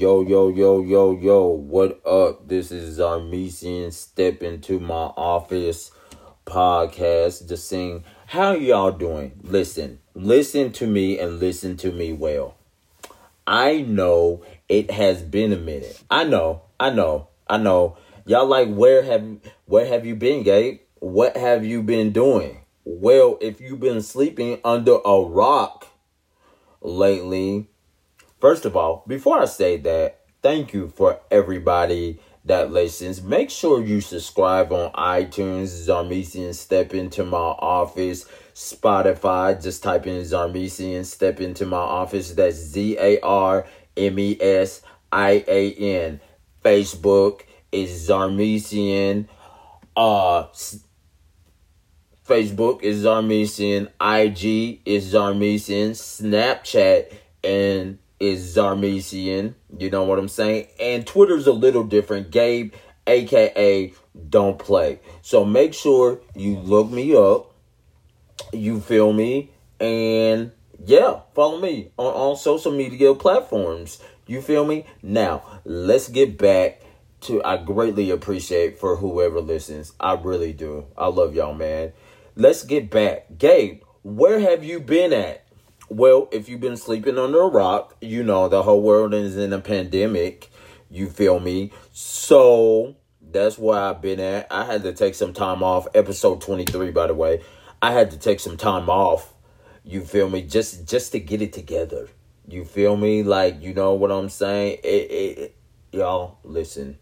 Yo, yo, yo, yo, yo, what up? This is Zarmesian Step Into My Office podcast. Just saying, how y'all doing? Listen, listen to me and listen to me well. I know it has been a minute. I know, I know, I know. Y'all like where have where have you been, Gabe? What have you been doing? Well, if you've been sleeping under a rock lately, First of all, before I say that, thank you for everybody that listens. Make sure you subscribe on iTunes, Zarmesian Step Into My Office, Spotify. Just type in Zarmesian Step Into My Office. That's Z A R M E S I A N. Facebook is Zarmesian. Uh, Facebook is Zarmesian. IG is Zarmesian. Snapchat and is Zarmesian. You know what I'm saying? And Twitter's a little different. Gabe, aka Don't Play. So make sure you look me up. You feel me? And yeah, follow me on, all social media platforms. You feel me? Now, let's get back to I greatly appreciate for whoever listens. I really do. I love y'all, man. Let's get back. Gabe, where have you been at? Well, if you've been sleeping under a rock, you know the whole world is in a pandemic. You feel me? So that's where I've been at. I had to take some time off. Episode 23, by the way. I had to take some time off. You feel me? Just just to get it together. You feel me? Like, you know what I'm saying? It, it, it, y'all, listen.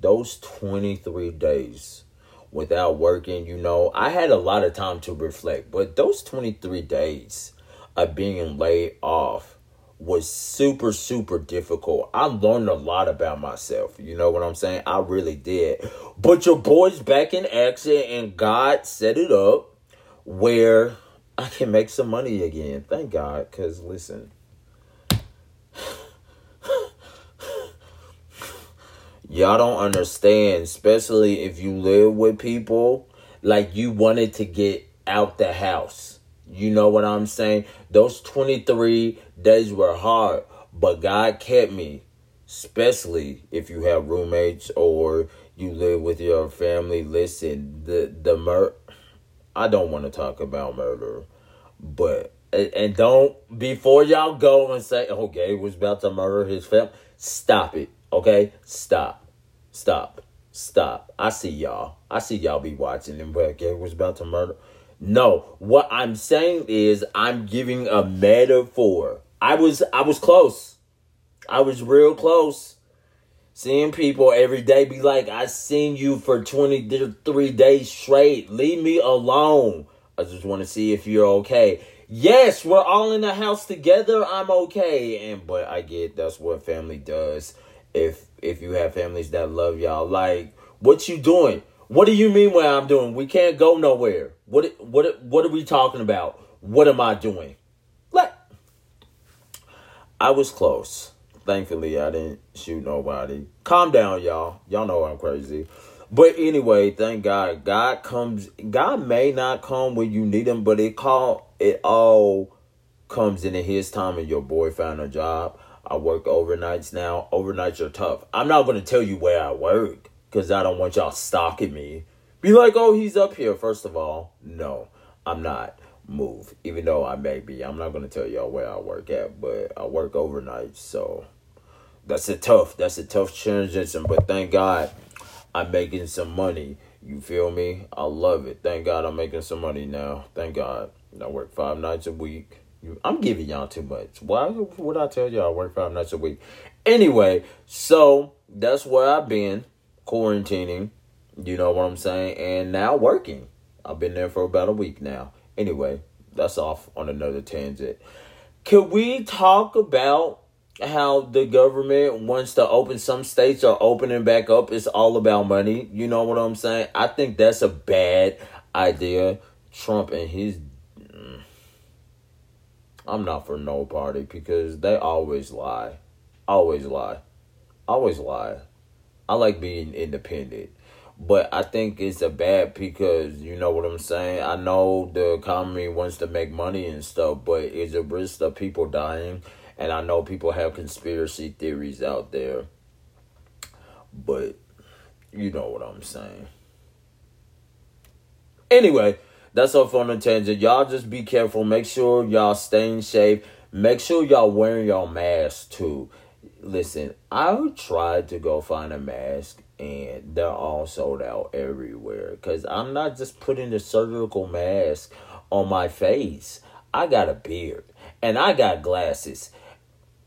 Those 23 days without working, you know, I had a lot of time to reflect. But those 23 days of being laid off was super super difficult. I learned a lot about myself. You know what I'm saying? I really did. But your boy's back in action and God set it up where I can make some money again. Thank God cuz listen. Y'all don't understand, especially if you live with people like you wanted to get out the house you know what I'm saying? Those 23 days were hard, but God kept me. Especially if you have roommates or you live with your family. Listen, the the mur I don't want to talk about murder, but and don't before y'all go and say, "Oh, Gabe was about to murder his family." Stop it, okay? Stop, stop, stop. I see y'all. I see y'all be watching and but Gabe was about to murder. No, what I'm saying is I'm giving a metaphor. I was I was close. I was real close. Seeing people every day be like, I seen you for 23 days straight. Leave me alone. I just want to see if you're okay. Yes, we're all in the house together. I'm okay. And but I get that's what family does. If if you have families that love y'all, like what you doing? What do you mean what I'm doing? We can't go nowhere. What what what are we talking about? What am I doing? Like I was close. Thankfully, I didn't shoot nobody. Calm down, y'all. Y'all know I'm crazy. But anyway, thank God. God comes. God may not come when you need him, but it call it all comes in His time. And your boy found a job. I work overnights now. Overnights are tough. I'm not gonna tell you where I work because I don't want y'all stalking me. Be like, oh, he's up here. First of all, no, I'm not. Move. Even though I may be. I'm not to tell y'all where I work at, but I work overnight. So that's a tough, that's a tough transition. But thank God I'm making some money. You feel me? I love it. Thank God I'm making some money now. Thank God. I work five nights a week. I'm giving y'all too much. Why would I tell y'all I work five nights a week? Anyway, so that's where I've been quarantining, you know what I'm saying, and now working. I've been there for about a week now. Anyway, that's off on another tangent. Could we talk about how the government wants to open some states are opening back up? It's all about money. You know what I'm saying? I think that's a bad idea. Trump and his mm, I'm not for no party because they always lie. Always lie. Always lie. I like being independent. But I think it's a bad because you know what I'm saying. I know the economy wants to make money and stuff, but it's a risk of people dying And I know people have conspiracy theories out there, but you know what I'm saying. Anyway, that's all on the tangent. Y'all just be careful. Make sure y'all staying safe. Make sure y'all wearing your mask too. Listen, I tried to go find a mask and they're all sold out everywhere. Cause I'm not just putting a surgical mask on my face. I got a beard and I got glasses.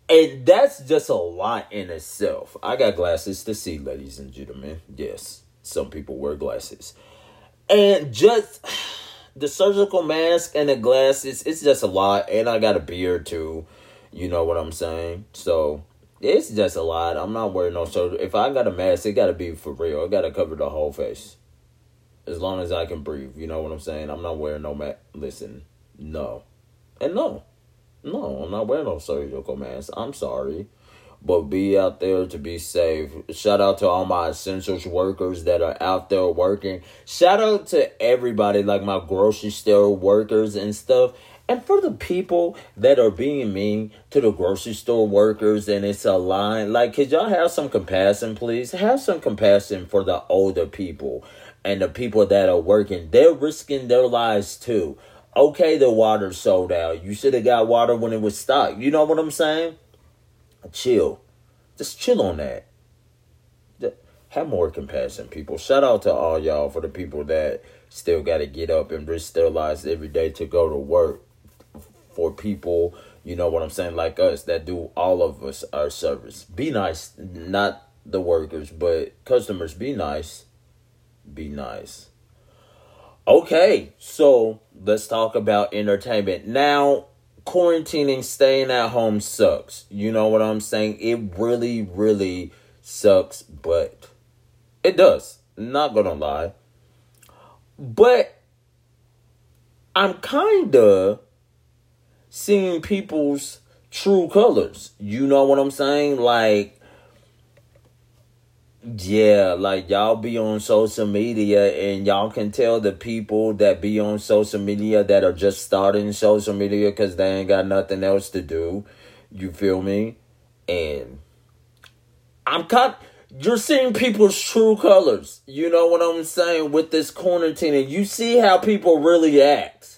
And that's just a lot in itself. I got glasses to see, ladies and gentlemen. Yes, some people wear glasses. And just the surgical mask and the glasses, it's just a lot. And I got a beard too. You know what I'm saying? So it's just a lot. I'm not wearing no surgical. If I got a mask, it got to be for real. It got to cover the whole face. As long as I can breathe. You know what I'm saying? I'm not wearing no mask. Listen, no. And no. No, I'm not wearing no surgical mask. I'm sorry but be out there to be safe. Shout out to all my essentials workers that are out there working. Shout out to everybody, like my grocery store workers and stuff. And for the people that are being mean to the grocery store workers and it's a line, like, could y'all have some compassion, please? Have some compassion for the older people and the people that are working. They're risking their lives too. Okay, the water sold out. You should have got water when it was stocked. You know what I'm saying? chill. Just chill on that. Have more compassion, people. Shout out to all y'all for the people that still got to get up and risk their lives every day to go to work. For people, you know what I'm saying, like us that do all of us our service. Be nice, not the workers, but customers. Be nice. Be nice. Okay, so let's talk about entertainment now quarantining, staying at home sucks. You know what I'm saying? It really, really sucks, but it does. Not gonna lie. But I'm kinda seeing people's true colors. You know what I'm saying? Like yeah, like y'all be on social media and y'all can tell the people that be on social media that are just starting social media because they ain't got nothing else to do. You feel me? And I'm cut. you're seeing people's true colors. You know what I'm saying? With this quarantine, and you see how people really act.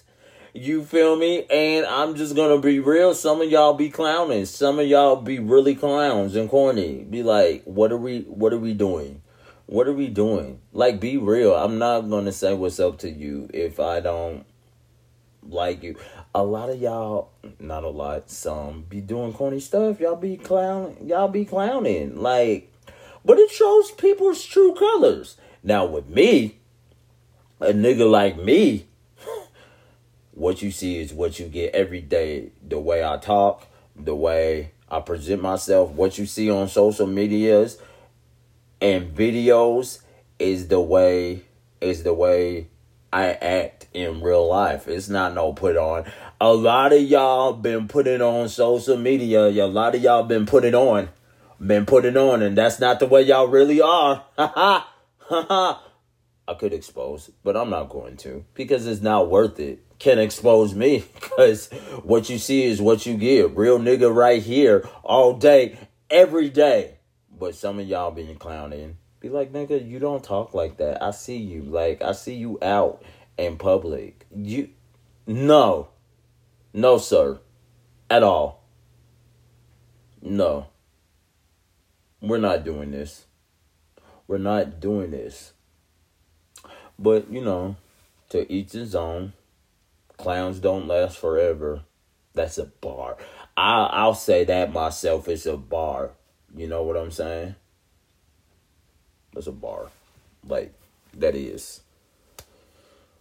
You feel me? And I'm just gonna be real. Some of y'all be clowning. Some of y'all be really clowns and corny. Be like, what are we what are we doing? What are we doing? Like be real. I'm not gonna say what's up to you if I don't like you. A lot of y'all, not a lot, some be doing corny stuff. Y'all be clown y'all be clowning. Like but it shows people's true colors. Now with me, a nigga like me, what you see is what you get every day. The way I talk, the way I present myself, what you see on social medias and videos is the way is the way I act in real life. It's not no put on. A lot of y'all been putting on social media. A lot of y'all been putting on. Been putting on, and that's not the way y'all really are. Ha ha. Ha ha. I could expose, but I'm not going to because it's not worth it can expose me because what you see is what you get. Real nigga right here all day, every day. But some of y'all being clowning. Be like, nigga, you don't talk like that. I see you. Like, I see you out in public. You, no. No, sir. At all. No. We're not doing this. We're not doing this. But, you know, to each his own clowns don't last forever. That's a bar. I I'll say that myself. It's a bar. You know what I'm saying? That's a bar. Like that is.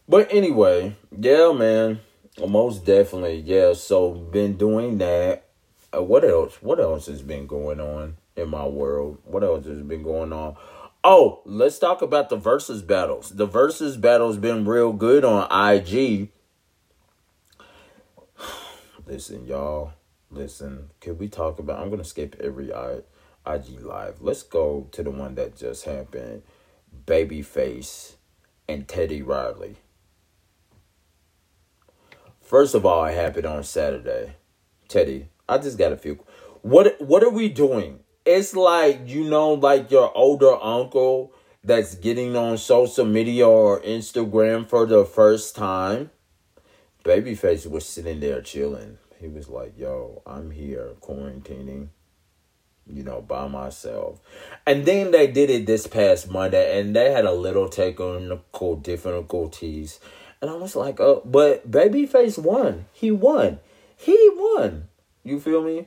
But anyway, yeah, man. Most definitely, yeah. So been doing that. Uh, what else? What else has been going on in my world? What else has been going on? Oh, let's talk about the versus battles. The versus battles been real good on IG. Listen, y'all. Listen, can we talk about? I'm gonna skip every IG live. Let's go to the one that just happened. Babyface and Teddy Riley. First of all, it happened on Saturday. Teddy, I just got a few. What What are we doing? It's like you know, like your older uncle that's getting on social media or Instagram for the first time. Babyface was sitting there chilling. He was like, "Yo, I'm here quarantining." you know, by myself. And then they did it this past Monday and they had a little technical difficulties. And I was like, oh, but Babyface won. He won. He won. You feel me?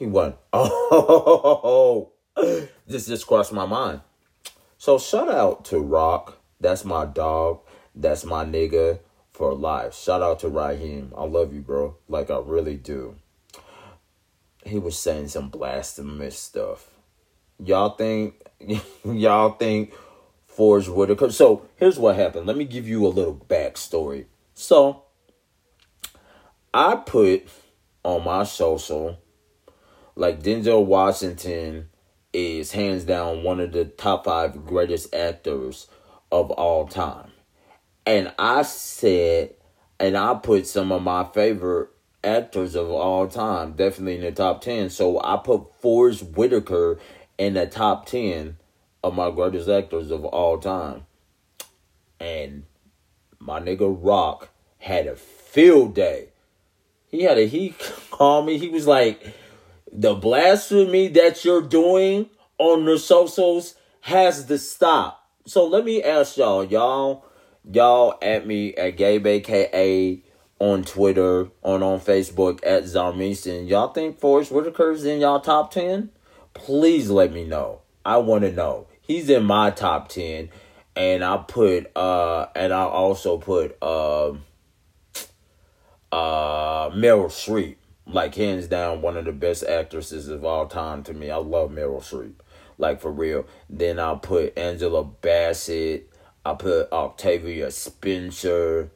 He won. Oh, this just crossed my mind. So shout out to Rock. That's my dog. That's my nigga for life. Shout out to Raheem. I love you, bro. Like I really do he was saying some blasphemous stuff. Y'all think y'all think Forest Whitaker. So here's what happened. Let me give you a little backstory. So I put on my social like Denzel Washington is hands down one of the top five greatest actors of all time. And I said, and I put some of my favorite actors of all time, definitely in the top 10. So I put Forest Whitaker in the top 10 of my greatest actors of all time. And my nigga Rock had a field day. He had a, he called me, he was like, the blasphemy that you're doing on the socials has to stop. So let me ask y'all, y'all, y'all at me at Gabe aka on Twitter, on on Facebook at Zarmesian. Y'all think Forest Whitaker's in y'all top ten? Please let me know. I want to know. He's in my top ten, and I put uh, and I also put uh, uh, Meryl Streep, like hands down one of the best actresses of all time to me. I love Meryl Streep, like for real. Then I put Angela Bassett. I put Octavia Spencer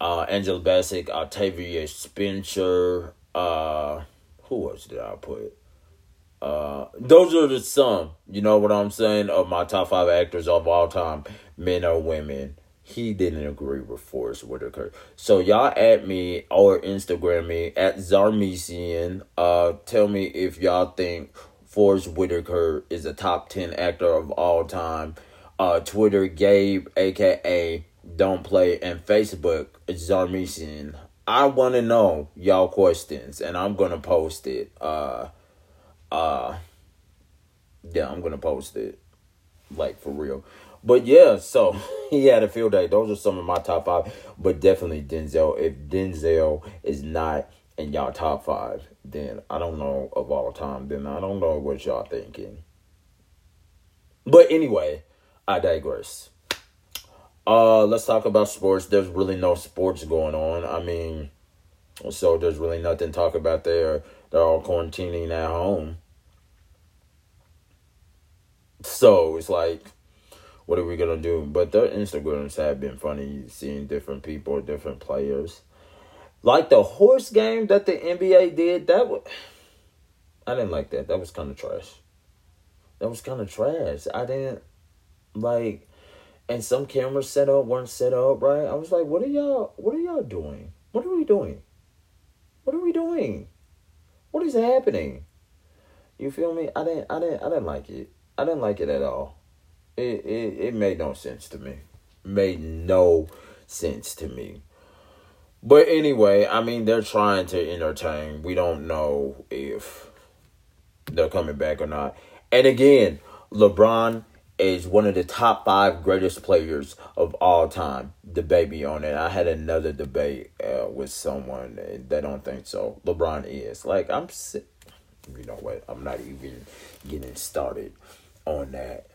uh, Angela Bassett, Octavia Spencer, uh, who else did I put? Uh, those are the some, you know what I'm saying, of my top five actors of all time, men or women. He didn't agree with Forest Whitaker. So y'all at me or Instagram me at Zarmesian. Uh, tell me if y'all think Forest Whitaker is a top ten actor of all time. Uh, Twitter Gabe, aka don't play, and Facebook Zarmesian. I want to know y'all questions, and I'm gonna post it. Uh, uh, yeah, I'm gonna post it, like for real. But yeah, so he had a field day. Those are some of my top five, but definitely Denzel. If Denzel is not in y'all top five, then I don't know of all time. Then I don't know what y'all thinking. But anyway, I digress. Uh, let's talk about sports. There's really no sports going on. I mean, so there's really nothing to talk about there. They're all quarantining at home. So it's like, what are we gonna do? But their Instagrams have been funny, seeing different people, different players. Like the horse game that the NBA did, that was I didn't like that. That was kind of trash. That was kind of trash. I didn't like and some cameras set up weren't set up right. I was like, what are y'all what are y'all doing? What are we doing? What are we doing? What is happening? You feel me? I didn't I didn't I didn't like it. I didn't like it at all. It it, it made no sense to me. Made no sense to me. But anyway, I mean they're trying to entertain. We don't know if they're coming back or not. And again, LeBron is one of the top five greatest players of all time. Debate on it. I had another debate uh, with someone that don't think so. LeBron is like I'm. Sick. You know what? I'm not even getting started on that.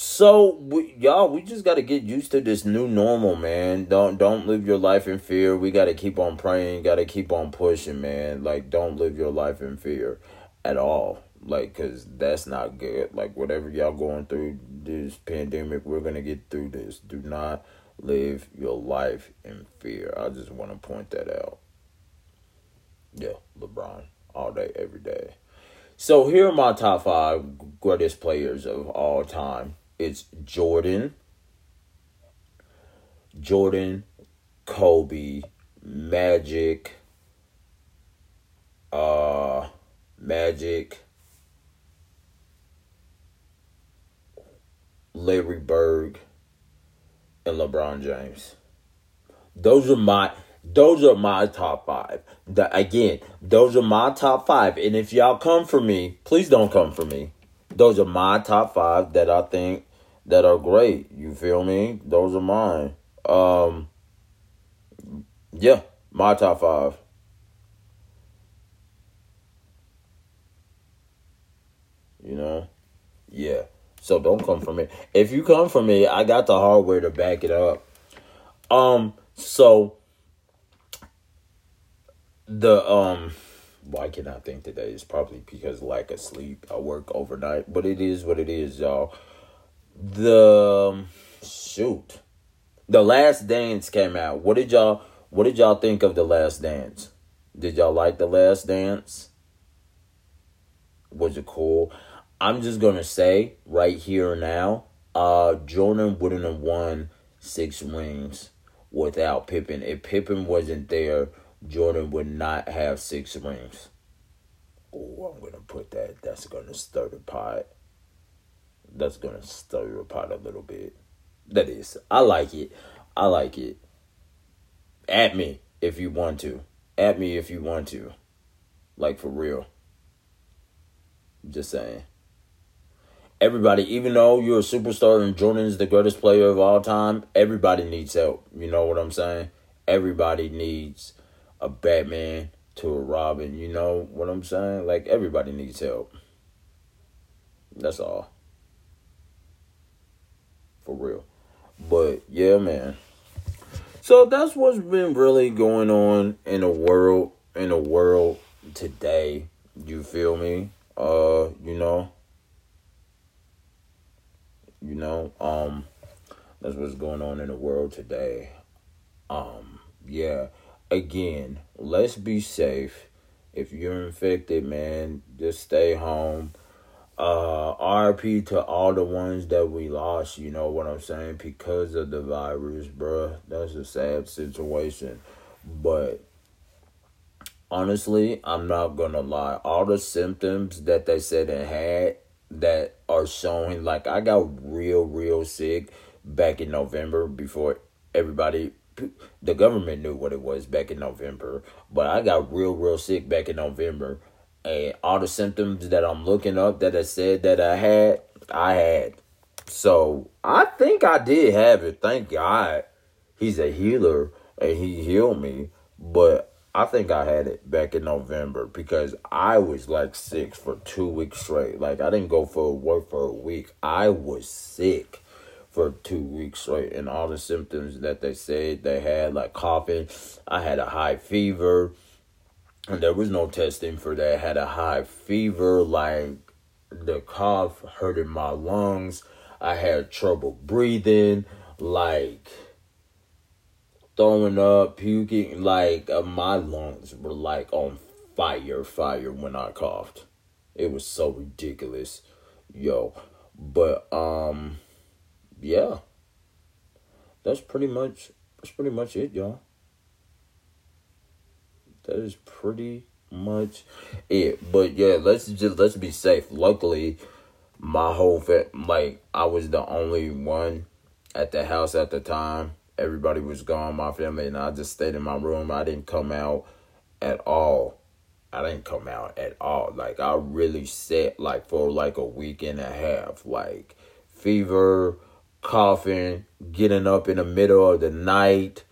So we, y'all, we just got to get used to this new normal, man. Don't don't live your life in fear. We got to keep on praying. Got to keep on pushing, man. Like don't live your life in fear at all like because that's not good like whatever y'all going through this pandemic we're gonna get through this do not live your life in fear i just want to point that out yeah lebron all day every day so here are my top five greatest players of all time it's jordan jordan kobe magic uh, Magic, Larry Bird, and LeBron James. Those are my those are my top five. The, again, those are my top five. And if y'all come for me, please don't come for me. Those are my top five that I think that are great. You feel me? Those are mine. Um, yeah, my top five. You know? Yeah. So don't come for me. If you come for me, I got the hardware to back it up. Um, so the um why can I think today? It's probably because lack of sleep. I work overnight, but it is what it is, y'all. The um, shoot, the Last Dance came out. What did y'all What did y'all think of the Last Dance? Did y'all like the Last Dance? Was it cool? I'm just gonna say right here now, uh, Jordan wouldn't have won six rings without Pippen. If Pippen wasn't there, Jordan would not have six rings. Oh, I'm gonna put that. That's gonna stir the pot. That's gonna stir the pot a little bit. That is. I like it. I like it. At me if you want to. At me if you want to. Like for real. Just saying. Everybody, even though you're a superstar and Jordan's the greatest player of all time, everybody needs help. You know what I'm saying? Everybody needs a Batman to a Robin. You know what I'm saying? Like everybody needs help. That's all. For real. But yeah, man. So that's what's been really going on in the world in the world today. You feel me? Uh, you know. You know, um that's what's going on in the world today. Um, yeah again, let's be safe. If you're infected, man, just stay home. Uh, RP to all the ones that we lost, you know what I'm saying, because of the virus, bruh. That's a sad situation. But honestly, I'm not gonna lie. All the symptoms that they said it had that are showing, like, I got real, real sick back in November before everybody the government knew what it was back in November, but I got real, real sick back in November. And all the symptoms that I'm looking up that I said that I had, I had. So I think I did have it. Thank God. He's a healer and he healed me. But I think I had it back in November because I was like sick for two weeks straight. Like I didn't go for work for a week. I was sick for two weeks straight, and all the symptoms that they said they had, like coughing. I had a high fever, there was no testing for that. I had a high fever, like the cough hurting my lungs. I had trouble breathing, like throwing up, puking. Like uh, my lungs were like on fire, fire when I coughed. It was so ridiculous, yo. But um yeah, that's pretty much that's pretty much it, y'all. That is pretty much it. But yeah, let's just let's be safe. Luckily, my whole fa- like I was the only one at the house at the time. Everybody was gone, my family, and I just stayed in my room. I didn't come out at all. I didn't come out at all. Like I really sat like for like a week and a half. Like fever, coughing, getting up in the middle of the night,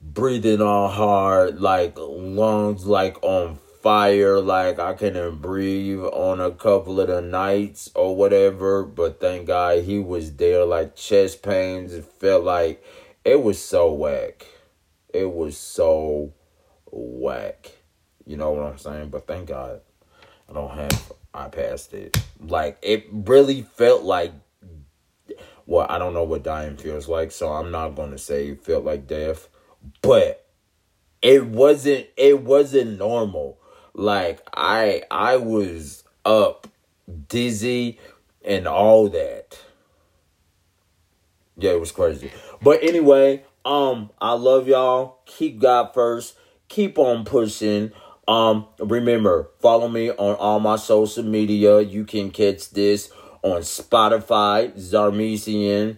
breathing all hard, like lungs like on fire, like I couldn't breathe on a couple of the nights or whatever. But thank God he was there, like chest pains. It felt like it was so whack. It was so whack. You know what I'm saying? But thank God I don't have I passed it. Like it really felt like well, I don't know what dying feels like, so I'm not gonna say it felt like death, but it wasn't it wasn't normal. Like I I was up, dizzy, and all that. Yeah, it was crazy. But anyway, um, I love y'all. Keep God first. Keep on pushing. Um, remember, follow me on all my social media. You can catch this on Spotify, Zarmesian,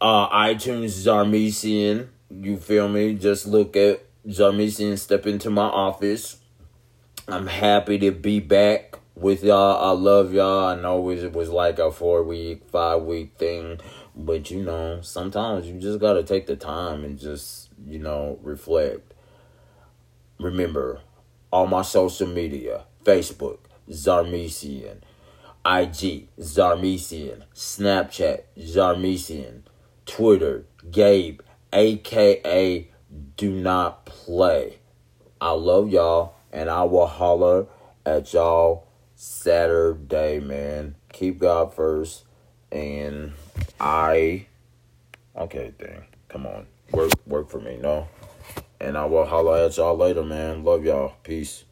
uh, iTunes, Zarmesian. You feel me? Just look at Zarmesian step into my office. I'm happy to be back with y'all. I love y'all. I know it was like a four week, five week thing, but you know, sometimes you just gotta take the time and just, you know, reflect. Remember, all my social media Facebook, Zarmesian, IG, Zarmesian, Snapchat, Zarmesian, Twitter, Gabe, aka Do Not Play. I love y'all, and I will holler at y'all Saturday, man. Keep God first, and I. Okay, dang. Come on. Work, work for me, no? And I will holler at y'all later, man. Love y'all. Peace.